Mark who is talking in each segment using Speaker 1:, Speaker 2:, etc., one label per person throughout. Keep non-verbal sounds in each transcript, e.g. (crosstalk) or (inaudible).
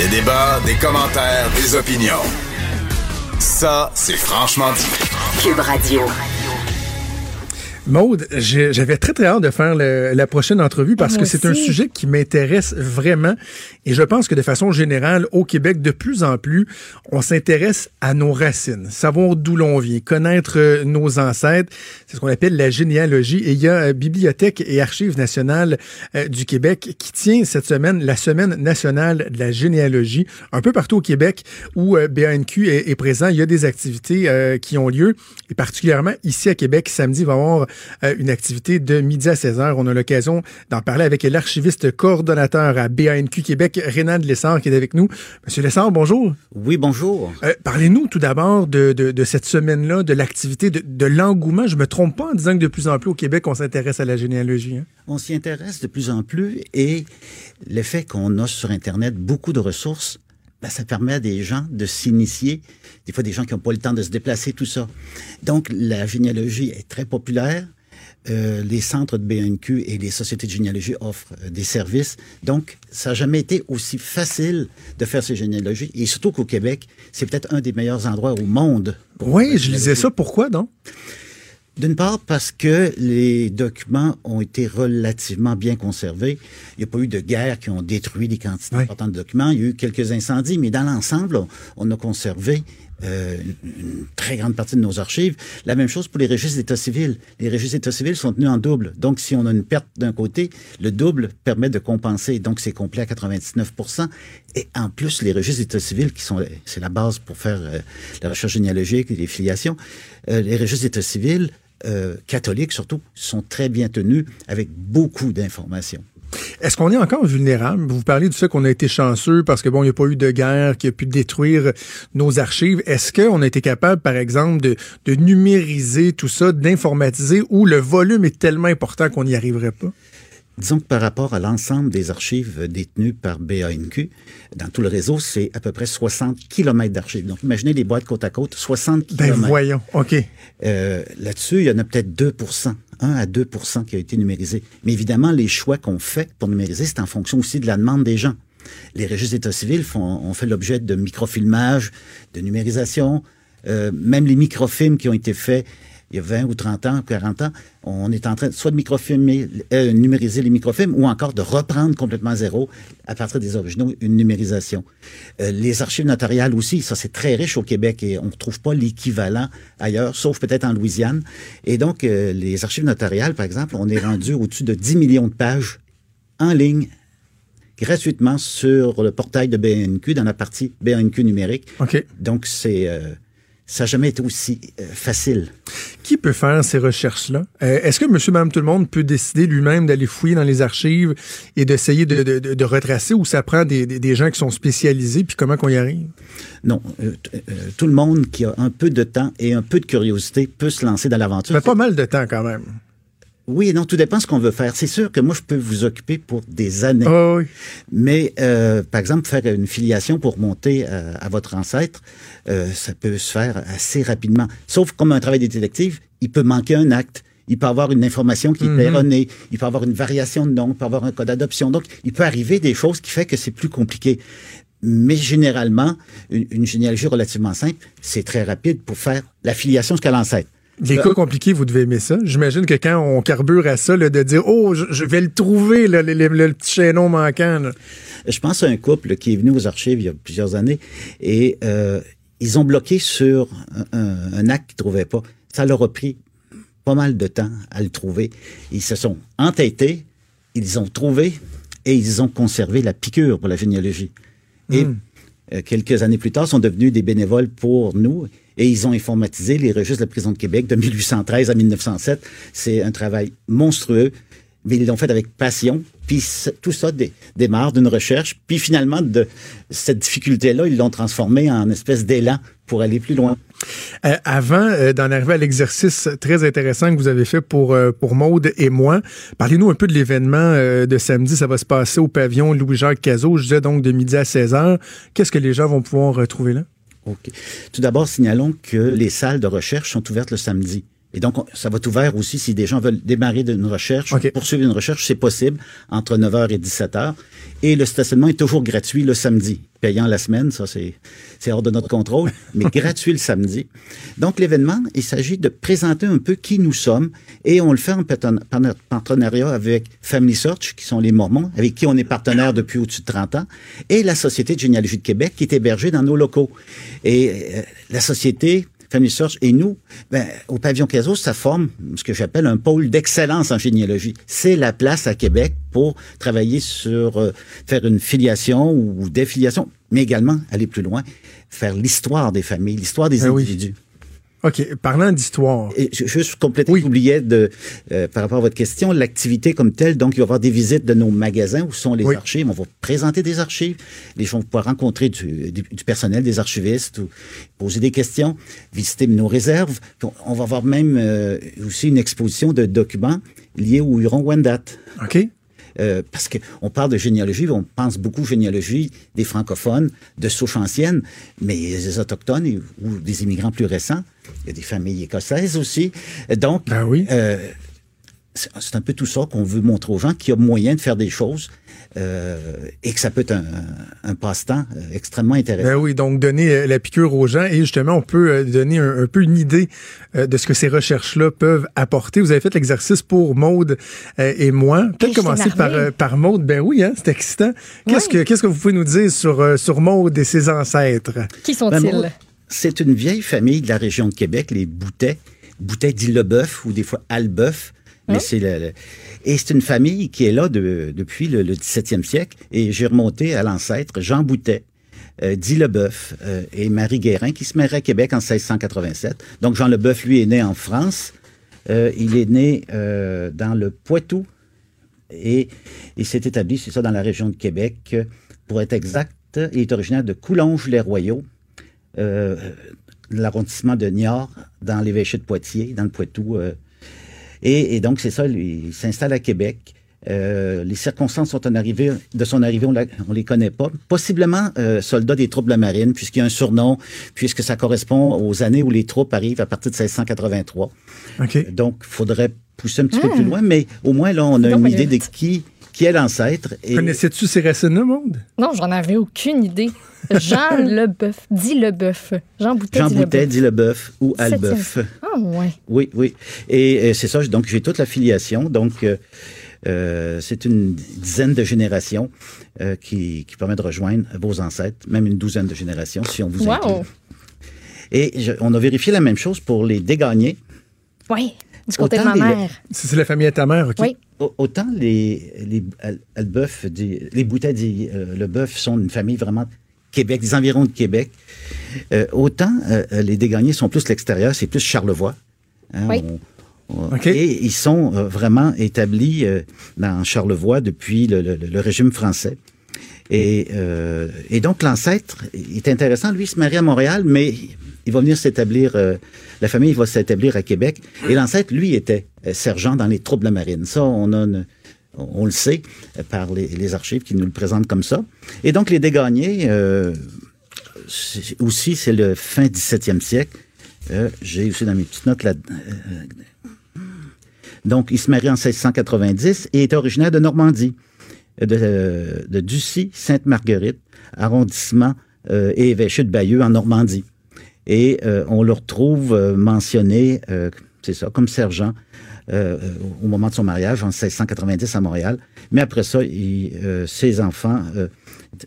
Speaker 1: Des débats, des commentaires, des opinions. Ça, c'est franchement dit.
Speaker 2: Cube Radio.
Speaker 3: Maude, j'avais très très hâte de faire la prochaine entrevue parce que c'est un sujet qui m'intéresse vraiment. Et je pense que de façon générale au Québec de plus en plus on s'intéresse à nos racines, savoir d'où l'on vient, connaître euh, nos ancêtres, c'est ce qu'on appelle la généalogie. Et il y a euh, Bibliothèque et Archives nationales euh, du Québec qui tient cette semaine la semaine nationale de la généalogie. Un peu partout au Québec où BANQ est, présent, il y a des activités qui ont lieu. Et particulièrement ici à Québec samedi il va y avoir euh, une activité de midi à 16 heures. On a l'occasion d'en parler avec l'archiviste coordonnateur à BANQ Québec, Rénald Lessard, qui est avec nous. Monsieur Lessard, bonjour.
Speaker 4: Oui, bonjour.
Speaker 3: Euh, parlez-nous tout d'abord de, de, cette semaine-là, de l'activité, de, de l'engouement. Je me trompe pas en disant que de plus en plus au Québec, on s'intéresse à la généalogie. Hein?
Speaker 4: On s'y intéresse de plus en plus et le fait qu'on a sur Internet beaucoup de ressources ben, ça permet à des gens de s'initier, des fois des gens qui n'ont pas le temps de se déplacer, tout ça. Donc, la généalogie est très populaire. Euh, les centres de BNQ et les sociétés de généalogie offrent euh, des services. Donc, ça n'a jamais été aussi facile de faire ces généalogies. Et surtout qu'au Québec, c'est peut-être un des meilleurs endroits au monde.
Speaker 3: Oui, je lisais ça. Pourquoi, donc?
Speaker 4: D'une part, parce que les documents ont été relativement bien conservés. Il n'y a pas eu de guerres qui ont détruit des quantités importantes de documents. Il y a eu quelques incendies, mais dans l'ensemble, on a conservé euh, une très grande partie de nos archives. La même chose pour les registres d'état civil. Les registres d'état civil sont tenus en double. Donc, si on a une perte d'un côté, le double permet de compenser. Donc, c'est complet à 99 Et en plus, les registres d'état civil, qui sont, c'est la base pour faire euh, la recherche généalogique et les filiations, euh, les registres d'état civil catholiques surtout, sont très bien tenus avec beaucoup d'informations.
Speaker 3: Est-ce qu'on est encore vulnérable? Vous parlez du fait qu'on a été chanceux parce que bon, il n'y a pas eu de guerre qui a pu détruire nos archives. Est-ce qu'on a été capable, par exemple, de, numériser tout ça, d'informatiser, ou le volume est tellement important qu'on n'y arriverait pas?
Speaker 4: Disons que par rapport à l'ensemble des archives détenues par BANQ, dans tout le réseau, c'est à peu près 60 km d'archives. Donc, imaginez les boîtes côte à côte, 60 km.
Speaker 3: Ben voyons, OK.
Speaker 4: Euh, là-dessus, il y en a peut-être 2% 1 à 2 qui a été numérisé. Mais évidemment, les choix qu'on fait pour numériser, c'est en fonction aussi de la demande des gens. Les registres d'état civil font, ont fait l'objet de microfilmage, de numérisation, euh, même les microfilms qui ont été faits il y a 20 ou 30 ans, 40 ans, on est en train soit de microfilmer, euh, numériser les microfilms ou encore de reprendre complètement à zéro, à partir des originaux, une numérisation. Euh, les archives notariales aussi, ça c'est très riche au Québec et on ne trouve pas l'équivalent ailleurs, sauf peut-être en Louisiane. Et donc, euh, les archives notariales, par exemple, on est rendu au-dessus de 10 millions de pages en ligne gratuitement sur le portail de BNQ dans la partie BNQ numérique. Donc, c'est ça n'a jamais été aussi euh, facile.
Speaker 3: Qui peut faire ces recherches-là? Euh, est-ce que monsieur, madame, tout le monde peut décider lui-même d'aller fouiller dans les archives et d'essayer de, retracer ou ça prend des, gens qui sont spécialisés puis comment qu'on y arrive?
Speaker 4: Non. Euh, tout le monde qui a un peu de temps et un peu de curiosité peut se lancer dans l'aventure.
Speaker 3: Mais pas mal de temps quand même.
Speaker 4: Oui, non, tout dépend de ce qu'on veut faire. C'est sûr que moi, je peux vous occuper pour des années.
Speaker 3: Ah oui.
Speaker 4: Mais, euh, par exemple, faire une filiation pour monter euh, à votre ancêtre, euh, ça peut se faire assez rapidement. Sauf comme un travail de détective, il peut manquer un acte. Il peut avoir une information qui est mhm. erronée. Il peut avoir une variation de nom. Il peut avoir un code d'adoption. Donc, il peut arriver des choses qui fait que c'est plus compliqué. Mais généralement, une, une généalogie relativement simple, c'est très rapide pour faire la filiation jusqu'à l'ancêtre.
Speaker 3: Les cas compliqués, vous devez aimer ça. J'imagine que quand on carbure à ça, de dire Oh, je, vais le trouver, le, petit chaînon manquant.
Speaker 4: Je pense à un couple qui est venu aux archives il y a plusieurs années et euh, ils ont bloqué sur un, acte qu'ils ne trouvaient pas. Ça leur a pris pas mal de temps à le trouver. Ils se sont entêtés, ils ont trouvé et ils ont conservé la piqûre pour la généalogie. Et hmm. Euh, quelques années plus tard, sont devenus des bénévoles pour nous et ils ont informatisé les registres de la prison de Québec de 1813 à 1907. C'est un travail monstrueux, mais ils l'ont fait avec passion. Puis tout ça démarre d'une recherche. Puis finalement, de cette difficulté-là, ils l'ont transformé en espèce d'élan pour aller plus loin.
Speaker 3: Euh, avant euh, d'en arriver à l'exercice très intéressant que vous avez fait pour, euh, pour Maude et moi, parlez-nous un peu de l'événement de samedi. Ça va se passer au pavillon Louis-Jacques Cazot, je disais donc de midi à 16 h. Qu'est-ce que les gens vont pouvoir retrouver là?
Speaker 4: OK. Tout d'abord, signalons que les salles de recherche sont ouvertes le samedi. Et donc, ça va être ouvert aussi si des gens veulent démarrer une recherche, poursuivre une recherche, c'est possible entre 9h et 17h. Et le stationnement est toujours gratuit le samedi. Payant la semaine, ça c'est c'est hors de notre contrôle, (laughs) mais gratuit le samedi. Donc l'événement, il s'agit de présenter un peu qui nous sommes et on le fait en partenariat avec Family Search, qui sont les Mormons, avec qui on est partenaire depuis au-dessus de 30 ans, et la Société de généalogie de Québec, qui est hébergée dans nos locaux. Et euh, la société Family Search et nous, ben, au pavillon Cazot, ça forme ce que j'appelle un pôle d'excellence en généalogie. C'est la place à Québec pour travailler sur euh, faire une filiation ou défiliation, mais également aller plus loin, faire l'histoire des familles, l'histoire des
Speaker 3: Ben oui. OK. Parlant d'histoire.
Speaker 4: Juste compléter,
Speaker 3: Oui.
Speaker 4: j'oubliais de, euh, par rapport à votre question, l'activité comme telle, donc il va y avoir des visites de nos magasins où sont les
Speaker 3: Oui.
Speaker 4: archives? On va présenter des archives. Les gens vont pouvoir rencontrer du, du- du personnel, des archivistes, ou poser des questions, visiter nos réserves. On va avoir même euh, aussi une exposition de documents liés au Huron-Wendat.
Speaker 3: OK.
Speaker 4: Euh, parce qu'on parle de généalogie, on pense beaucoup généalogie des francophones, de souche ancienne, mais des autochtones et- ou des immigrants plus récents. Il y a des familles écossaises aussi. Donc,
Speaker 3: Ben oui.
Speaker 4: euh, c'est un peu tout ça qu'on veut montrer aux gens qu'il y a moyen de faire des choses et que ça peut être un, un passe-temps euh, extrêmement intéressant.
Speaker 3: Ben oui, donc donner euh, la piqûre aux gens et justement, on peut euh, donner un, un peu une idée euh, de ce que ces recherches-là peuvent apporter. Vous avez fait l'exercice pour Maude euh, et moi. Peut-être commencer par, euh, par Maude. Ben oui, hein, c'est excitant. Qu'est-ce
Speaker 2: Ouais.
Speaker 3: que qu'est-ce que vous pouvez nous dire sur, euh, sur Maude et ses ancêtres?
Speaker 2: Qui
Speaker 4: Ben,
Speaker 2: sont-ils?
Speaker 4: moi, c'est une vieille famille de la région de Québec, les Boutet. Boutet dit Leboeuf ou des fois Albeuf.
Speaker 2: Hein?
Speaker 4: et c'est une famille qui est là de- depuis le, le 17e siècle. Et j'ai remonté à l'ancêtre Jean Boutet, euh, dit Leboeuf euh, et Marie Guérin qui se marie à Québec en 1687. Donc Jean Leboeuf, lui, est né en France. Euh, il est né euh, dans le Poitou et il s'est établi, c'est ça, dans la région de Québec. Pour être exact, il est originaire de Coulonges-les-Royaux, l'arrondissement de Niort, dans l'évêché de Poitiers, dans le Poitou. Et, et donc, c'est ça, lui, il s'installe à Québec. Euh, les circonstances sont en arrivée, de son arrivée, on, la- on les connaît pas. Possiblement euh, soldat des troupes de la marine, puisqu'il y a un surnom, puisque ça correspond aux années où les troupes arrivent à partir de 1683.
Speaker 3: OK.
Speaker 4: Donc, il faudrait pousser un petit peu plus loin, mais au moins, là, on a une idée de qui, qui est l'ancêtre. Et
Speaker 3: Connaissais-tu ces racines-là, Maude?
Speaker 2: Non, j'en avais aucune idée. Jean (laughs) Leboeuf, dit Leboeuf. Jean Boutet,
Speaker 4: Jean
Speaker 2: dit
Speaker 4: Boutet,
Speaker 2: Leboeuf.
Speaker 4: dit Leboeuf ou Albeuf.
Speaker 2: Ah, ouais.
Speaker 4: Oui, oui. Et euh, c'est ça, donc j'ai toute la filiation. Donc, euh, euh, c'est une dizaine de générations euh, qui, qui permet de rejoindre vos ancêtres, même une douzaine de générations si on vous
Speaker 2: Wow.
Speaker 4: inclut. Et je- on a vérifié la même chose pour les dégagnés.
Speaker 2: Oui, du côté
Speaker 4: Autant
Speaker 2: de ma
Speaker 4: les-
Speaker 2: mère.
Speaker 3: C'est c'est la famille à ta mère, OK?
Speaker 2: Oui.
Speaker 4: Au- Autant les, les Al- Albeuf, dit- les euh, le bœuf sont une famille vraiment Québec, des environs de Québec. Euh, autant euh, les dégagnés sont plus l'extérieur, c'est plus Charlevoix. Hein,
Speaker 2: Oui.
Speaker 4: on- on-
Speaker 3: OK.
Speaker 4: Et ils sont euh, vraiment établis euh, dans Charlevoix depuis le, le- le régime français. Et, euh, et donc l'ancêtre est intéressant. Lui, il se marie à Montréal, mais il va venir s'établir, euh, la famille va s'établir à Québec. Et l'ancêtre, lui, était euh, sergent dans les troupes de la marine. Ça, on le sait par les, archives qui nous le présentent comme ça. Et donc les dégagnés, euh, aussi, c'est le fin 17e siècle. Euh, J'ai aussi dans mes petites notes là. euh, donc, il se marie en 1690 et est originaire de Normandie, de, euh, de Sainte-Marguerite, arrondissement euh, et évêché de Bayeux en Normandie. Et euh, on le retrouve mentionné, c'est ça, comme sergent au moment de son mariage en 1690 à Montréal. Mais après ça, ses enfants,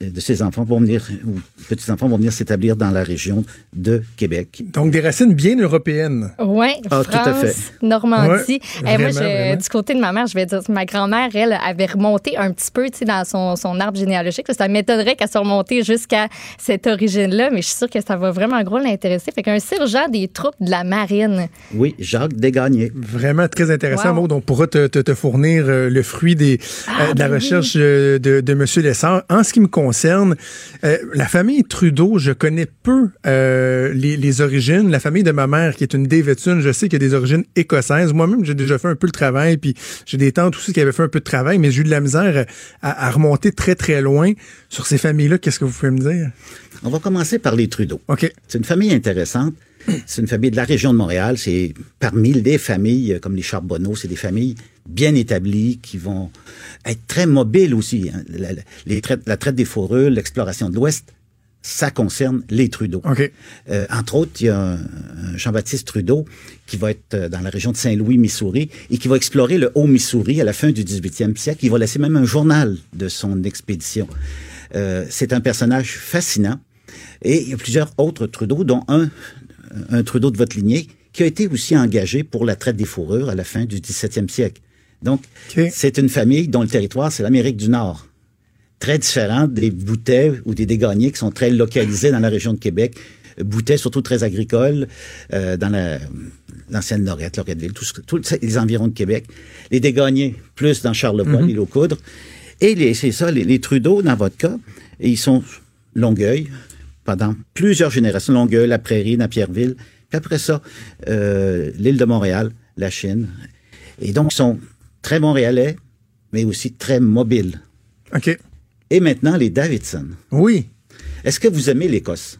Speaker 4: de ses enfants vont venir, ou petits enfants vont venir s'établir dans la région de Québec.
Speaker 3: Donc, des racines bien européennes.
Speaker 2: Oui,
Speaker 4: Ah,
Speaker 2: France,
Speaker 4: tout à fait.
Speaker 2: Normandie.
Speaker 3: Ouais,
Speaker 2: Eh, moi, je- du côté de ma mère, je vais dire, ma grand-mère, elle, avait remonté un petit peu tu sais, dans son, son arbre généalogique. Ça m'étonnerait qu'elle soit remontée jusqu'à cette origine-là, mais je suis sûre que ça va vraiment gros l'intéresser. Fait qu'un sergent des troupes de la marine.
Speaker 4: Oui, Jacques Desgagnés.
Speaker 3: Vraiment très intéressant,
Speaker 2: Wow.
Speaker 3: Maud. On pourra te, te- te fournir euh, le fruit des,
Speaker 2: Ah,
Speaker 3: euh, de la
Speaker 2: ben oui.
Speaker 3: recherche euh, de, de M. Lessard. En ce qui me concerne, euh, la famille Trudeau, je connais peu euh, les, les origines. La famille de ma mère, qui est une Davidson, je sais qu'il y a des origines écossaises. Moi-même, j'ai déjà fait un peu le travail, puis j'ai des tantes aussi qui avaient fait un peu de travail, mais j'ai eu de la misère à, à remonter très, très loin sur ces familles-là. Qu'est-ce que vous pouvez me dire?
Speaker 4: On va commencer par les Trudeau.
Speaker 3: OK.
Speaker 4: C'est une famille intéressante. C'est une famille de la région de Montréal. C'est parmi les familles euh, comme les Charbonneaux, c'est des familles bien établies qui vont être très mobiles aussi. hein. La, les traite des fourrures, l'exploration de l'Ouest, ça concerne les Trudeau. Euh, entre autres, il y a Jean-Baptiste Trudeau qui va être euh, dans la région de Saint-Louis, Missouri, et qui va explorer le Haut-Missouri à la fin du 18e siècle. Il va laisser même un journal de son expédition. Euh, c'est un personnage fascinant. Et il y a plusieurs autres Trudeau, dont un, un Trudeau de votre lignée, qui a été aussi engagé pour la traite des fourrures à la fin du 17e siècle. Donc, c'est une famille dont le territoire, c'est l'Amérique du Nord très différent des boutets ou des dégagnés qui sont très localisés dans la région de Québec. Boutets surtout très agricoles euh, dans la- l'ancienne Lorette, Loretteville, tous les environs de Québec. Les dégagnés plus dans Charlevoix, l'île aux Coudres. Et les- c'est ça, les, les Trudeau, dans votre cas, ils sont Longueuil pendant plusieurs générations. Longueuil, la Prairie, Napierville. Puis après ça, euh, l'île de Montréal, la Chine. Et donc, ils sont très montréalais, mais aussi très mobiles.
Speaker 3: OK.
Speaker 4: Et maintenant, les Davidson.
Speaker 3: Oui.
Speaker 4: Est-ce que vous aimez l'Écosse?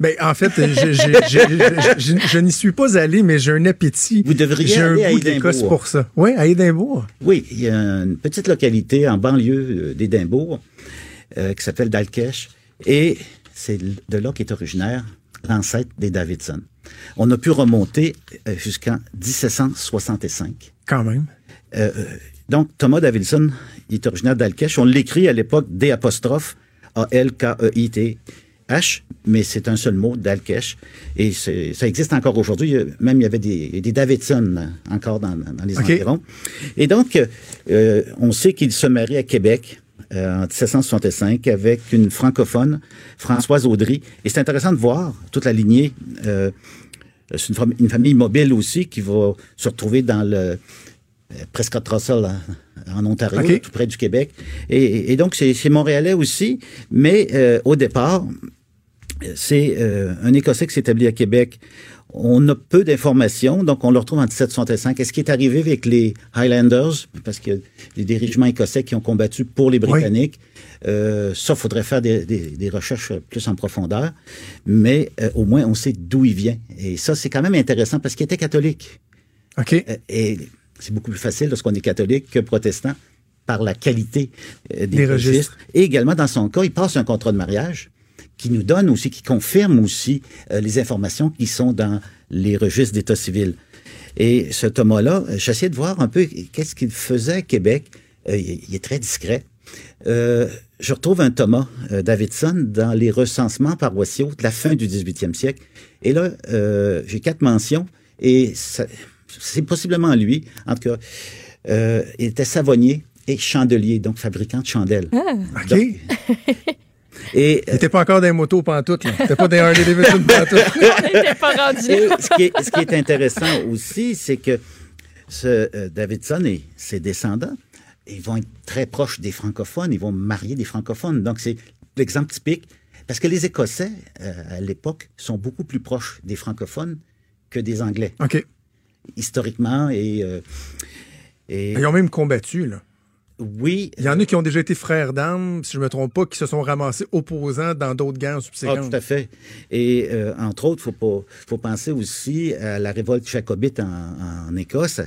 Speaker 3: Ben, en fait, je, je- je- je- je- je n'y suis pas allé, mais j'ai un appétit.
Speaker 4: Vous devriez
Speaker 3: J'ai un
Speaker 4: aller à
Speaker 3: goût d'Écosse
Speaker 4: Édimbourg.
Speaker 3: pour ça. Oui, à Édimbourg.
Speaker 4: Oui, il y a une petite localité en banlieue euh, d'Édimbourg euh, qui s'appelle Dalkesh. Et c'est de là qu'est originaire l'ancêtre des Davidson. On a pu remonter euh, jusqu'en 1765.
Speaker 3: Quand même.
Speaker 4: Euh, euh, donc, Thomas Davidson, il est originaire d'Alkesh. On l'écrit à l'époque D apostrophe A-L-K-E-I-T-H, mais c'est un seul mot, d'Alkesh. Et ça existe encore aujourd'hui. Même il y avait des, des Davidson encore dans, dans les environs. Et donc, euh, on sait qu'il se marie à Québec. euh, en 1765 avec une francophone, Françoise Audry. Et c'est intéressant de voir toute la lignée. euh, c'est une, une famille mobile aussi qui va se retrouver dans le Prescott Russell en, en Ontario, tout près du Québec. Et, et donc, c'est montréalais aussi, mais euh, au départ, c'est euh, un Écossais qui s'établit à Québec. On a peu d'informations, donc on le retrouve en 1765. Est-ce qui est arrivé avec les Highlanders, parce qu'il y a des régiments écossais qui ont combattu pour les Britanniques. Euh, ça, faudrait faire des, des- des recherches plus en profondeur, mais euh, au moins on sait d'où il vient. Et ça, c'est quand même intéressant parce qu'il était catholique.
Speaker 3: OK.
Speaker 4: Euh, Et c'est beaucoup plus facile lorsqu'on est catholique que protestant par la qualité euh, des,
Speaker 3: Des registres.
Speaker 4: registres. Et également, dans son cas, il passe un contrat de mariage qui nous donne aussi, qui confirme aussi euh, les informations qui sont dans les registres d'état civil. Et ce Thomas-là, euh, j'essayais de voir un peu qu'est-ce qu'il faisait à Québec. Euh, il, est très discret. Euh, je retrouve un Thomas Davidson dans les recensements paroissiaux de la fin du 18e siècle. Et là, j'ai quatre mentions et ça- c'est possiblement lui. En tout cas, euh, il était savonnier et chandelier, donc fabricant de chandelles.
Speaker 3: OK. (laughs)
Speaker 4: Donc,
Speaker 3: Il
Speaker 4: et euh,
Speaker 3: n'était pas encore des motos pantoute, là. C'était pas des Harley Davidson pantoute. (laughs)
Speaker 2: On n'était pas rendu.
Speaker 4: Et ce qui est, ce qui est intéressant aussi, c'est que ce euh, Davidson et ses descendants, ils vont être très proches des francophones, ils vont marier des francophones. Donc, c'est l'exemple typique. Parce que les Écossais, euh, à l'époque, sont beaucoup plus proches des francophones que des Anglais,
Speaker 3: OK.
Speaker 4: Historiquement. Et, euh, et
Speaker 3: Ils ont même combattu, là.
Speaker 4: oui,
Speaker 3: Il y en a qui ont déjà été frères d'armes, si je me trompe pas, qui se sont ramassés opposants dans d'autres guerres
Speaker 4: Ah,
Speaker 3: subséquentes.
Speaker 4: tout à fait. Et euh, entre autres, faut pas, faut penser aussi à la révolte jacobite en, en Écosse,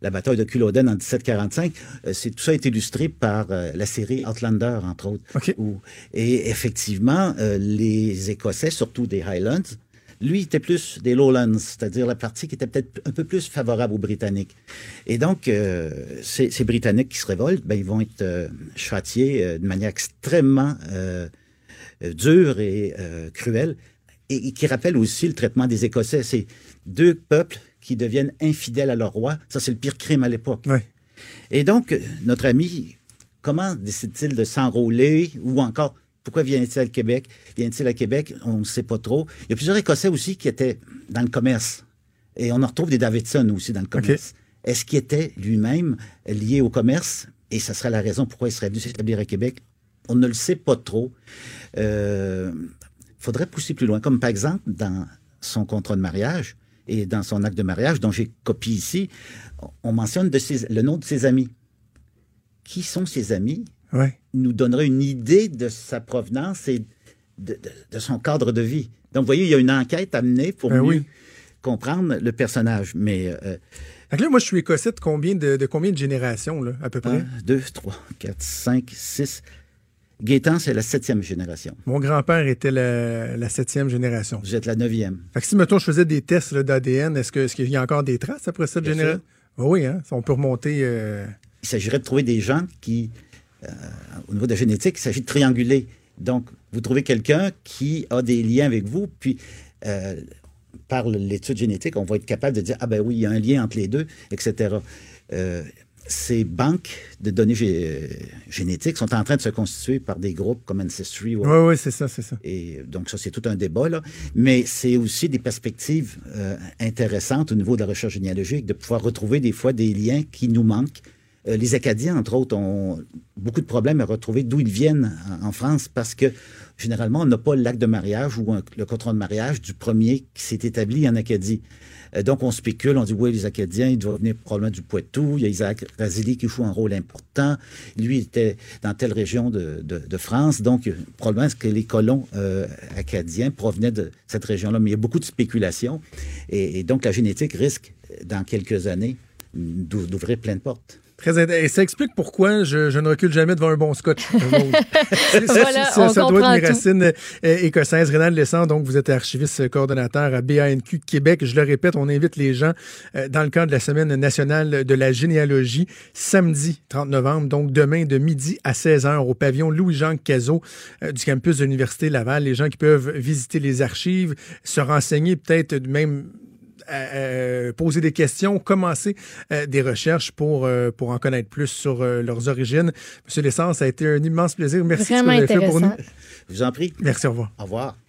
Speaker 4: la bataille de Culloden en 1745. Euh, c'est tout ça est illustré par euh, la série Outlander, entre autres.
Speaker 3: OK.
Speaker 4: Où- et effectivement, les Écossais, surtout des Highlands, lui était plus des Lowlands, c'est-à-dire la partie qui était peut-être un peu plus favorable aux Britanniques. Et donc, euh, ces, ces Britanniques qui se révoltent, ben, ils vont être euh, châtiés euh, de manière extrêmement dure et cruelle, et, et qui rappelle aussi le traitement des Écossais. C'est deux peuples qui deviennent infidèles à leur roi. Ça, c'est le pire crime à l'époque. Et donc, notre ami, comment décide-t-il de s'enrôler ou encore, pourquoi vient-il à Québec? Vient-il à Québec? On ne sait pas trop. Il y a plusieurs Écossais aussi qui étaient dans le commerce. Et on en retrouve des Davidson aussi dans le commerce. Est-ce qu'il était lui-même lié au commerce? Et ça serait la raison pourquoi il serait venu s'établir à Québec. On ne le sait pas trop. Euh, faudrait pousser plus loin. Comme par exemple, dans son contrat de mariage et dans son acte de mariage, dont j'ai copié ici, on mentionne de ses- le nom de ses amis. Qui sont ses amis? Nous donnerait une idée de sa provenance et de, de- de son cadre de vie. Donc, vous voyez, il y a une enquête à mener pour
Speaker 3: Ben
Speaker 4: mieux
Speaker 3: oui.
Speaker 4: comprendre le personnage. Mais
Speaker 3: euh, là, moi, je suis écossais de combien de, de combien de générations, là, à peu près?
Speaker 4: 2, 3, 4, 5, 6. Gaétan, c'est la septième génération.
Speaker 3: Mon grand-père était la, septième génération.
Speaker 4: Vous êtes la neuvième.
Speaker 3: Fait que si, mettons, je faisais des tests d'ADN, est-ce qu'il y a encore des traces après cette génération? oui, hein? on peut remonter. Euh,
Speaker 4: il s'agirait de trouver des gens qui, au niveau de la génétique, il s'agit de trianguler. Donc, vous trouvez quelqu'un qui a des liens avec vous, puis euh, par l'étude génétique, on va être capable de dire, ah ben oui, il y a un lien entre les deux, etc. Euh, ces banques de données génétiques sont en train de se constituer par des groupes comme Ancestry.
Speaker 3: Oui, oui, c'est ça, c'est ça.
Speaker 4: Et donc, ça, c'est tout un débat, là. Mais c'est aussi des perspectives intéressantes au niveau de la recherche généalogique, de pouvoir retrouver des fois des liens qui nous manquent euh, les Acadiens, entre autres, ont beaucoup de problèmes à retrouver d'où ils viennent en, France parce que généralement, on n'a pas l'acte de mariage ou le contrat de mariage du premier qui s'est établi en Acadie. Euh, donc, on spécule, on dit, oui, les Acadiens, ils doivent venir probablement du Poitou. Il y a Isaac Razili qui joue un rôle important. Lui, était dans telle région de, France. Donc, probablement, que les colons euh, acadiens provenaient de cette région-là? Mais il y a beaucoup de spéculation. et donc, la génétique risque, dans quelques années, d'ouvrir plein de portes.
Speaker 3: Très Et ça explique pourquoi je, ne recule jamais devant un bon scotch. (laughs)
Speaker 2: voilà, ça,
Speaker 3: doit être mes racines euh, écossaises. Rénal Lessant, donc vous êtes archiviste coordonnateur à BANQ Québec. Je le répète, on invite les gens euh, dans le cadre de la Semaine nationale de la généalogie, samedi 30 novembre, donc demain de midi à 16h au pavillon Louis-Jean Cazot euh, du campus de l'Université Laval. Les gens qui peuvent visiter les archives, se renseigner peut-être même poser des questions, commencer euh, des recherches pour, euh, pour en connaître plus sur euh, leurs origines. Monsieur Lessence, ça a été un immense plaisir. Merci
Speaker 2: de ce que vous avez fait pour nous.
Speaker 4: Je vous en prie.
Speaker 3: Merci, au revoir.
Speaker 4: Au revoir.